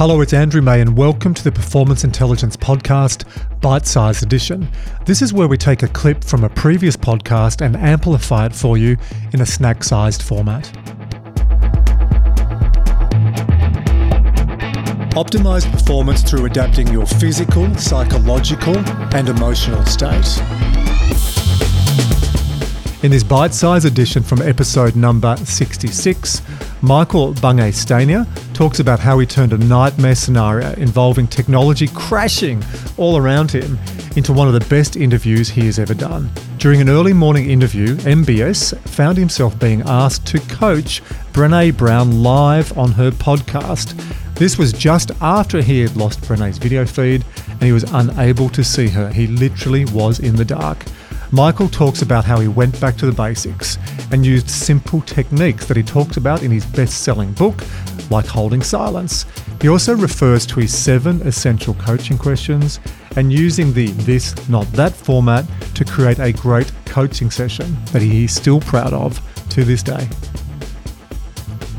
Hello, it's Andrew May, and welcome to the Performance Intelligence Podcast, Bite Size Edition. This is where we take a clip from a previous podcast and amplify it for you in a snack sized format. Optimize performance through adapting your physical, psychological, and emotional state. In this bite sized edition from episode number 66, Michael Bungay Stanier talks about how he turned a nightmare scenario involving technology crashing all around him into one of the best interviews he has ever done. During an early morning interview, MBS found himself being asked to coach Brene Brown live on her podcast. This was just after he had lost Brene's video feed and he was unable to see her. He literally was in the dark. Michael talks about how he went back to the basics and used simple techniques that he talks about in his best selling book, like holding silence. He also refers to his seven essential coaching questions and using the this, not that format to create a great coaching session that he is still proud of to this day.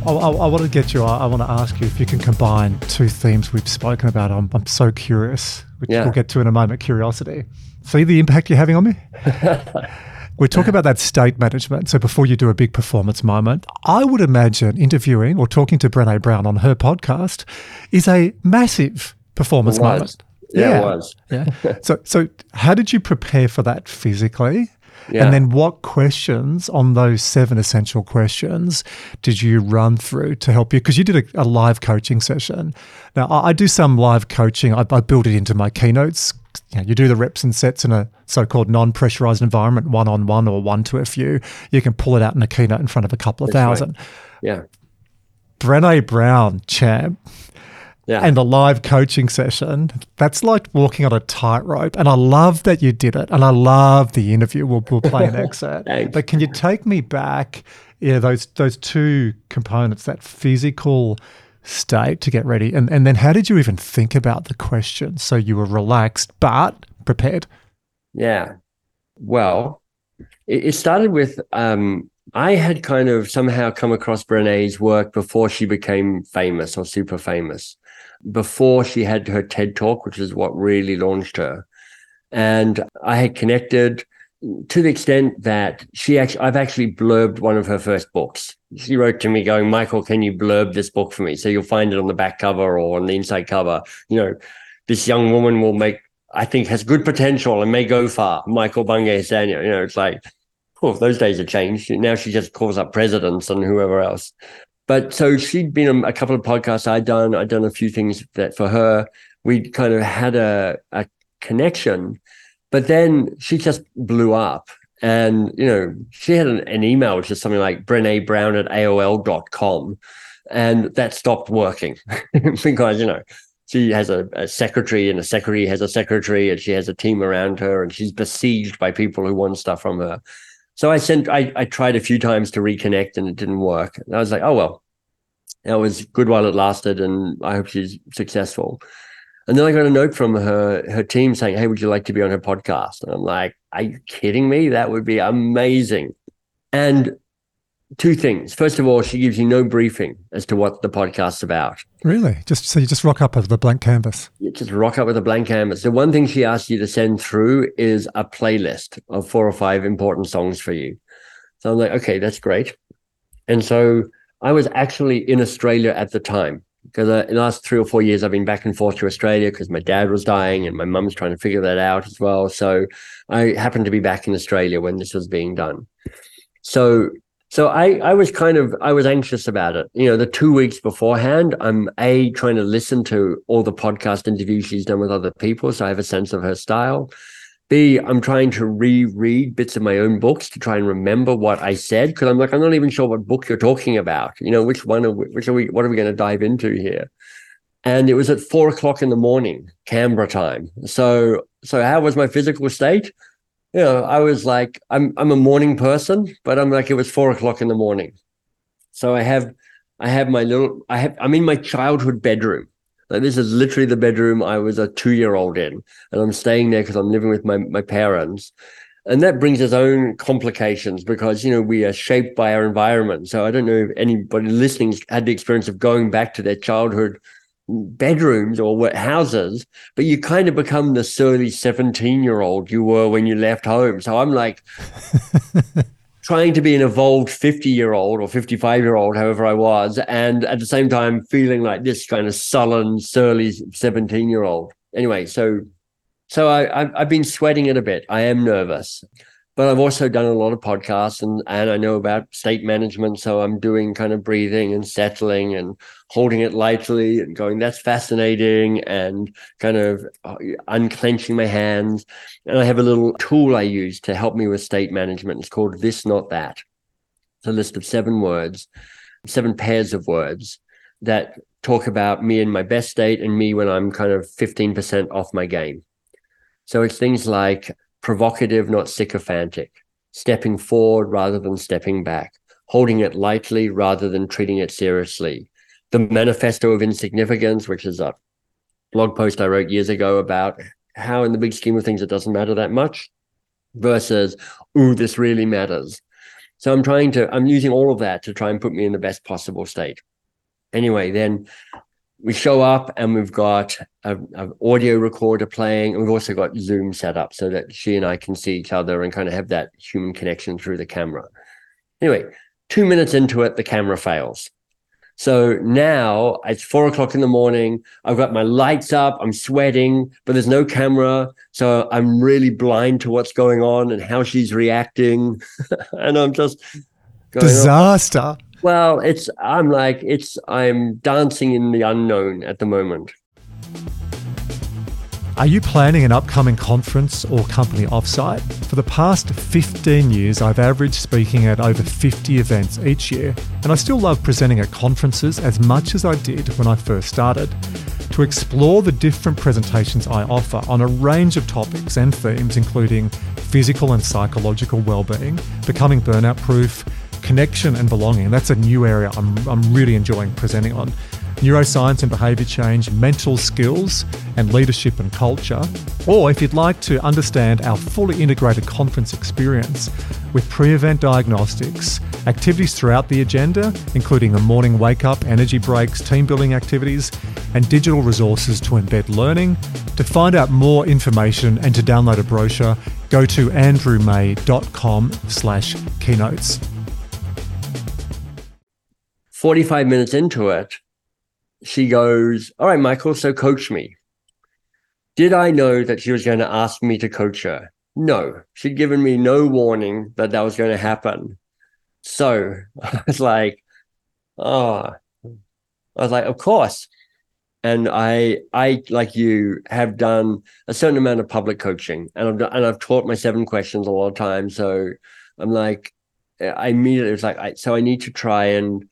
I, I, I want to get you, I, I, want to ask you if you can combine two themes we've spoken about. I'm, I'm so curious, which yeah. we'll get to in a moment curiosity. See the impact you're having on me? we talk about that state management. So before you do a big performance moment, I would imagine interviewing or talking to Brene Brown on her podcast is a massive performance moment. Yeah, yeah, it was. yeah. So, so how did you prepare for that physically? Yeah. And then what questions on those seven essential questions did you run through to help you? Because you did a, a, live coaching session. Now, I, I do some live coaching. I, I, build it into my keynotes you, know, you do the reps and sets in a so-called non-pressurized environment, one-on-one or one to a few. You can pull it out in a keynote in front of a couple of That's thousand. Right. Yeah. Brene Brown, champ. Yeah. And a live coaching session, that's like walking on a tightrope. And I love that you did it. And I love the interview. We'll, we'll play an excerpt. but can you take me back, yeah, those those two components, that physical state to get ready? And and then how did you even think about the question? So you were relaxed but prepared. Yeah. Well, it, it started with um, I had kind of somehow come across Brene's work before she became famous or super famous, before she had her TED talk, which is what really launched her. And I had connected to the extent that she actually, I've actually blurbed one of her first books. She wrote to me going, Michael, can you blurb this book for me? So you'll find it on the back cover or on the inside cover. You know, this young woman will make, I think, has good potential and may go far. Michael Bungay Stanier. You know, it's like, oh, those days have changed. Now she just calls up presidents and whoever else. But so she'd been on a couple of podcasts I'd done. I'd done a few things that for her, we kind of had a, a connection but then she just blew up. And, you know, she had an, an email, which is something like Brene Brown at AOL.com. And that stopped working because, you know, she has a, a, secretary and a secretary has a secretary and she has a team around her and she's besieged by people who want stuff from her. So I sent, I, I tried a few times to reconnect and it didn't work. And I was like, oh, well, that was good while it lasted and I hope she's successful. And then I got a note from her her team saying, "Hey, would you like to be on her podcast?" And I'm like, "Are you kidding me? That would be amazing." And two things. First of all, she gives you no briefing as to what the podcast's about. Really? Just so you just rock up with a blank canvas. You just rock up with a blank canvas. The one thing she asks you to send through is a playlist of four or five important songs for you. So I'm like, okay, that's great. And so I was actually in Australia at the time because uh, in the last three or four years I've been back and forth to Australia because my dad was dying and my mum's trying to figure that out as well. So I happened to be back in Australia when this was being done. So so I I was kind of I was anxious about it. You know, the two weeks beforehand, I'm a trying to listen to all the podcast interviews she's done with other people, so I have a sense of her style. B, I'm trying to reread bits of my own books to try and remember what I said because I'm like, I'm not even sure what book you're talking about. You know, which one are we, which are we, what are we going to dive into here? And it was at four o'clock in the morning, Canberra time. So, so how was my physical state? You know, I was like, I'm, I'm a morning person, but I'm like, it was four o'clock in the morning. So I have, I have my little, I have, I'm in my childhood bedroom like this is literally the bedroom I was a two year old in, and I'm staying there because I'm living with my my parents, and that brings its own complications because you know we are shaped by our environment. So I don't know if anybody listening had the experience of going back to their childhood bedrooms or houses, but you kind of become the surly 17 year old you were when you left home. So I'm like trying to be an evolved 50 year old or 55 year old, however I was, and at the same time feeling like this kind of sullen, surly 17 year old. Anyway, so so I, I've been sweating it a bit. I am nervous but I've also done a lot of podcasts and, and I know about state management. So I'm doing kind of breathing and settling and holding it lightly and going, that's fascinating and kind of uh, unclenching my hands. And I have a little tool I use to help me with state management. It's called This Not That. It's a list of seven words, seven pairs of words that talk about me in my best state and me when I'm kind of 15% off my game. So it's things like provocative, not sycophantic, stepping forward rather than stepping back, holding it lightly rather than treating it seriously. The Manifesto of Insignificance, which is a blog post I wrote years ago about how, in the big scheme of things, it doesn't matter that much, versus, ooh, this really matters. So I'm trying to, I'm using all of that to try and put me in the best possible state. Anyway, then we show up and we've got an audio recorder playing and we've also got zoom set up so that she and i can see each other and kind of have that human connection through the camera. Anyway two minutes into it the camera fails. So now it's four o'clock in the morning. I've got my lights up. I'm sweating but there's no camera. So i'm really blind to what's going on and how she's reacting. And i'm just disaster well, it's I'm like it's I'm dancing in the unknown at the moment. Are you planning an upcoming conference or company offsite? For the past 15 years, I've averaged speaking at over 50 events each year, and I still love presenting at conferences as much as I did when I first started. To explore the different presentations I offer on a range of topics and themes, including physical and psychological well-being, becoming burnout proof, connection and belonging. That's a new area I'm, I'm really enjoying presenting on. Neuroscience and behaviour change, mental skills, and leadership and culture. Or if you'd like to understand our fully integrated conference experience with pre event diagnostics, activities throughout the agenda, including a morning wake up, energy breaks, team building activities, and digital resources to embed learning. To find out more information and to download a brochure, go to andrewmay.com slash keynotes. 45 minutes into it, she goes, All right, Michael, so coach me. Did I know that she was going to ask me to coach her? No, she'd given me no warning that that was going to happen. So I was like, Oh, I was like, Of course. And I, I like you have done a certain amount of public coaching, and I've done, and I've taught my seven questions a lot of times. So I'm like, I immediately was like, I, so I need to try and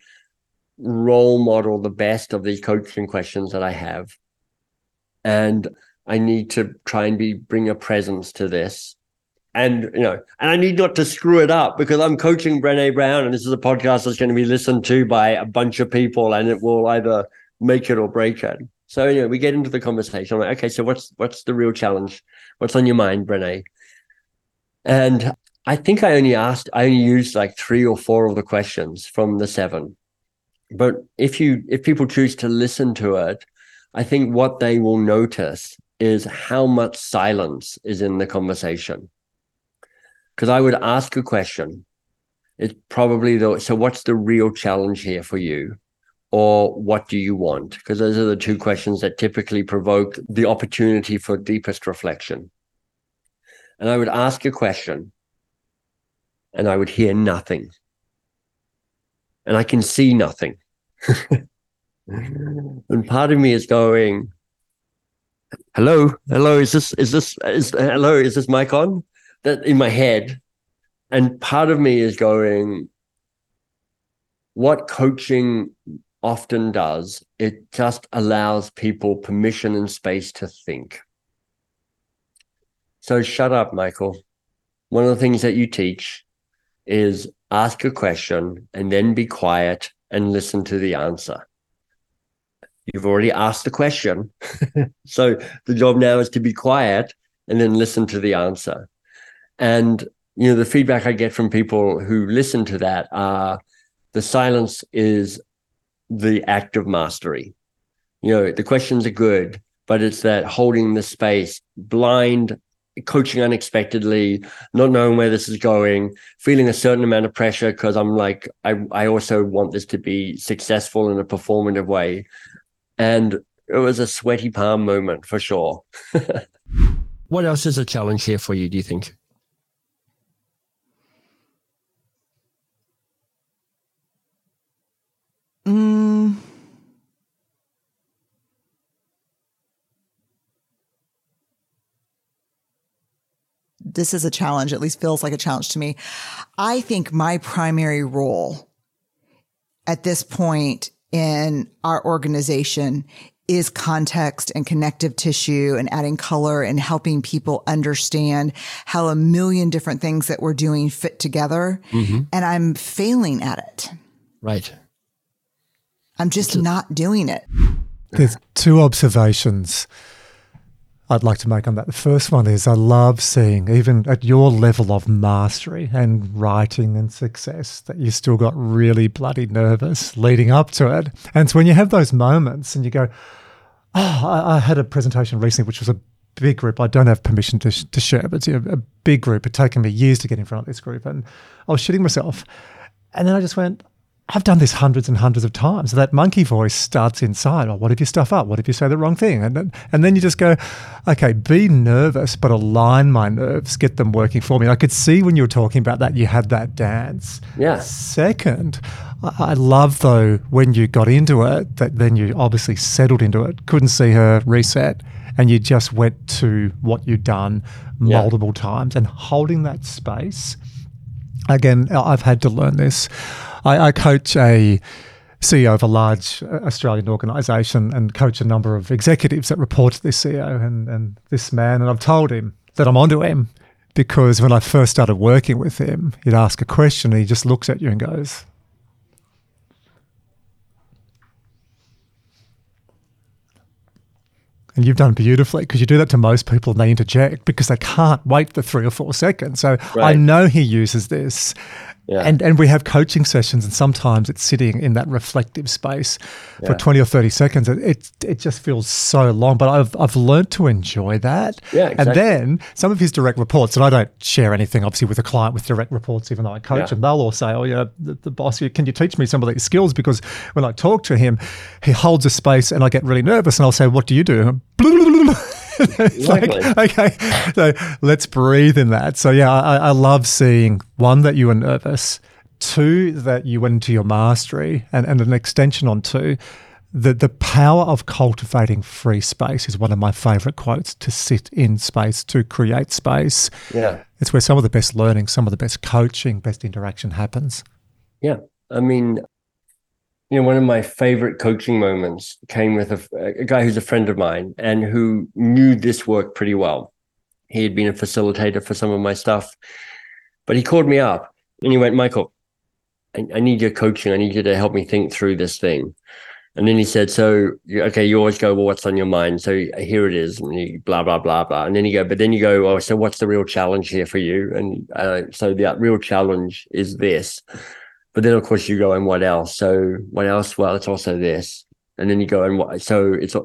role model the best of these coaching questions that I have. And I need to try and be bring a presence to this. And you know, and I need not to screw it up because I'm coaching Brene Brown, and this is a podcast that's going to be listened to by a bunch of people, and it will either make it or break it. So you know, we get into the conversation. I'm like, okay, so what's what's the real challenge? What's on your mind, Brene? And I think I only asked, I only used like three or four of the questions from the seven but if you if people choose to listen to it i think what they will notice is how much silence is in the conversation. Because i would ask a question. It's probably the so what's the real challenge here for you? Or what do you want? Because those are the two questions that typically provoke the opportunity for deepest reflection. And i would ask a question and i would hear nothing and I can see nothing. and part of me is going, hello, hello, is this, is this, is, hello, is this mic on? That in my head. And part of me is going, what coaching often does, it just allows people permission and space to think. So shut up, Michael. One of the things that you teach is ask a question and then be quiet and listen to the answer. You've already asked the question. so the job now is to be quiet and then listen to the answer. And, you know, the feedback I get from people who listen to that are the silence is the act of mastery. You know, the questions are good, but it's that holding the space, blind, coaching unexpectedly, not knowing where this is going, feeling a certain amount of pressure because I'm like, I, I also want this to be successful in a performative way. And it was a sweaty palm moment for sure. what else is a challenge here for you, do you think? This is a challenge, at least feels like a challenge to me. I think my primary role at this point in our organization is context and connective tissue and adding color and helping people understand how a million different things that we're doing fit together. Mm-hmm. And I'm failing at it. Right. I'm just not doing it. There's two observations I'd like to make on that. The first one is I love seeing, even at your level of mastery and writing and success, that you still got really bloody nervous leading up to it. And so when you have those moments and you go, oh, I, I had a presentation recently, which was a big group. I don't have permission to, sh- to share, but it's a, a big group. It's taken me years to get in front of this group. And I was shitting myself. And then I just went, I've done this hundreds and hundreds of times. That monkey voice starts inside. Oh, what if you stuff up? What if you say the wrong thing? And and then you just go, okay, be nervous, but align my nerves, get them working for me. And I could see when you were talking about that, you had that dance. Yeah. Second, I love though when you got into it that then you obviously settled into it. Couldn't see her reset, and you just went to what you'd done multiple yeah. times and holding that space. Again, I've had to learn this. I, I coach a CEO of a large uh, Australian organisation and coach a number of executives that report to this CEO and, and this man. And I've told him that I'm onto him because when I first started working with him, he'd ask a question and he just looks at you and goes, And you've done beautifully because you do that to most people and they interject because they can't wait the three or four seconds. So right. I know he uses this yeah. And and we have coaching sessions, and sometimes it's sitting in that reflective space for twenty or thirty seconds. It, it, it just feels so long, but I've I've learned to enjoy that. Yeah, exactly. And then some of his direct reports, and I don't share anything obviously with a client with direct reports, even though I coach yeah. them. They'll all say, "Oh yeah, the, the boss, can you teach me some of these skills?" Because when I talk to him, he holds a space, and I get really nervous, and I'll say, "What do you do?" Like, okay, so let's breathe in that. So yeah, I, I love seeing one that you were nervous, two that you went into your mastery, and, and an extension on two. The, the power of cultivating free space is one of my favorite quotes to sit in space, to create space. Yeah. It's where some of the best learning, some of the best coaching, best interaction happens. Yeah. I mean, you know, one of my favorite coaching moments came with a, a, guy who's a friend of mine and who knew this work pretty well. He had been a facilitator for some of my stuff, but he called me up and he went, Michael, I, I need your coaching. I need you to help me think through this thing. And then he said, "So okay, you always go, well, what's on your mind? So here it is, and you blah blah blah blah." And then you go, but then you go, "Oh, so what's the real challenge here for you?" And uh, so the real challenge is this. But then of course you go and what else? So what else? Well, it's also this. And then you go and what? So it's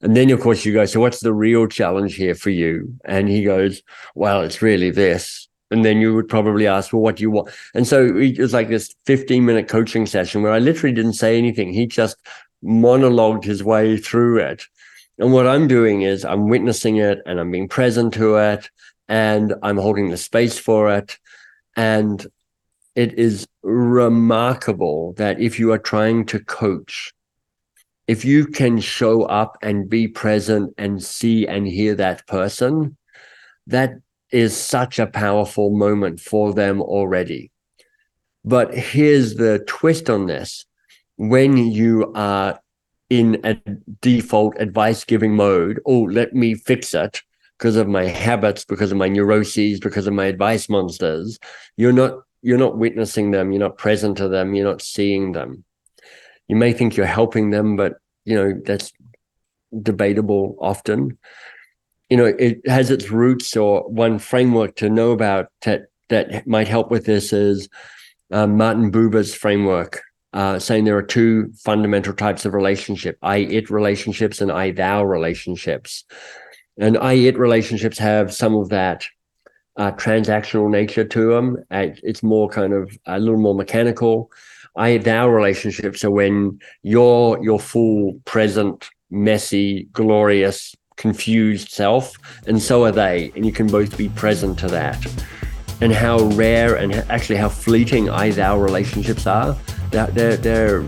and then of course you go. So what's the real challenge here for you? And he goes, well, it's really this. And then you would probably ask, well, what do you want? And so it was like this 15 minute coaching session where I literally didn't say anything. He just monologued his way through it. And what I'm doing is I'm witnessing it and I'm being present to it and I'm holding the space for it. And it is remarkable that if you are trying to coach, if you can show up and be present and see and hear that person, that is such a powerful moment for them already. But here's the twist on this when you are in a default advice giving mode, oh, let me fix it because of my habits, because of my neuroses, because of my advice monsters, you're not you're not witnessing them, you're not present to them, you're not seeing them. You may think you're helping them, but you know that's debatable often. You know, it has its roots or one framework to know about that that might help with this is um, Martin Buber's framework uh, saying there are two fundamental types of relationship I it relationships and I thou relationships. And I it relationships have some of that uh, transactional nature to them. It's more kind of a little more mechanical. I thou relationships are when you're your full, present, messy, glorious, confused self, and so are they. And you can both be present to that. And how rare and actually how fleeting I thou relationships are that they're, they're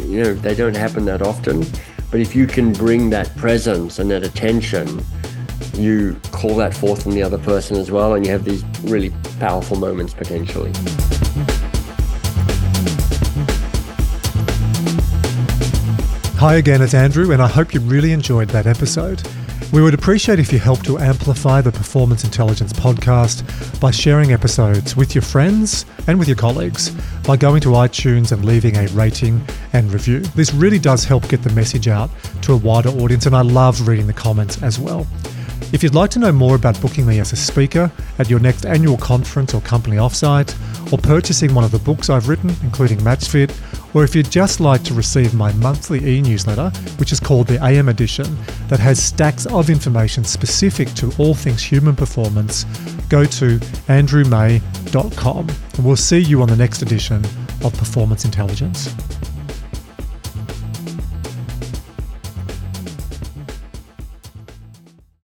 you know they don't happen that often but if you can bring that presence and that attention you call that forth from the other person as well and you have these really powerful moments potentially Hi again, it's Andrew, and I hope you really enjoyed that episode. We would appreciate if you help to amplify the Performance Intelligence podcast by sharing episodes with your friends and with your colleagues by going to iTunes and leaving a rating and review. This really does help get the message out to a wider audience, and I love reading the comments as well. If you'd like to know more about booking me as a speaker at your next annual conference or company offsite, or purchasing one of the books I've written, including MatchFit, or if you'd just like to receive my monthly e newsletter, which is called the AM Edition, that has stacks of information specific to all things human performance, go to andrewmay.com. And we'll see you on the next edition of Performance Intelligence.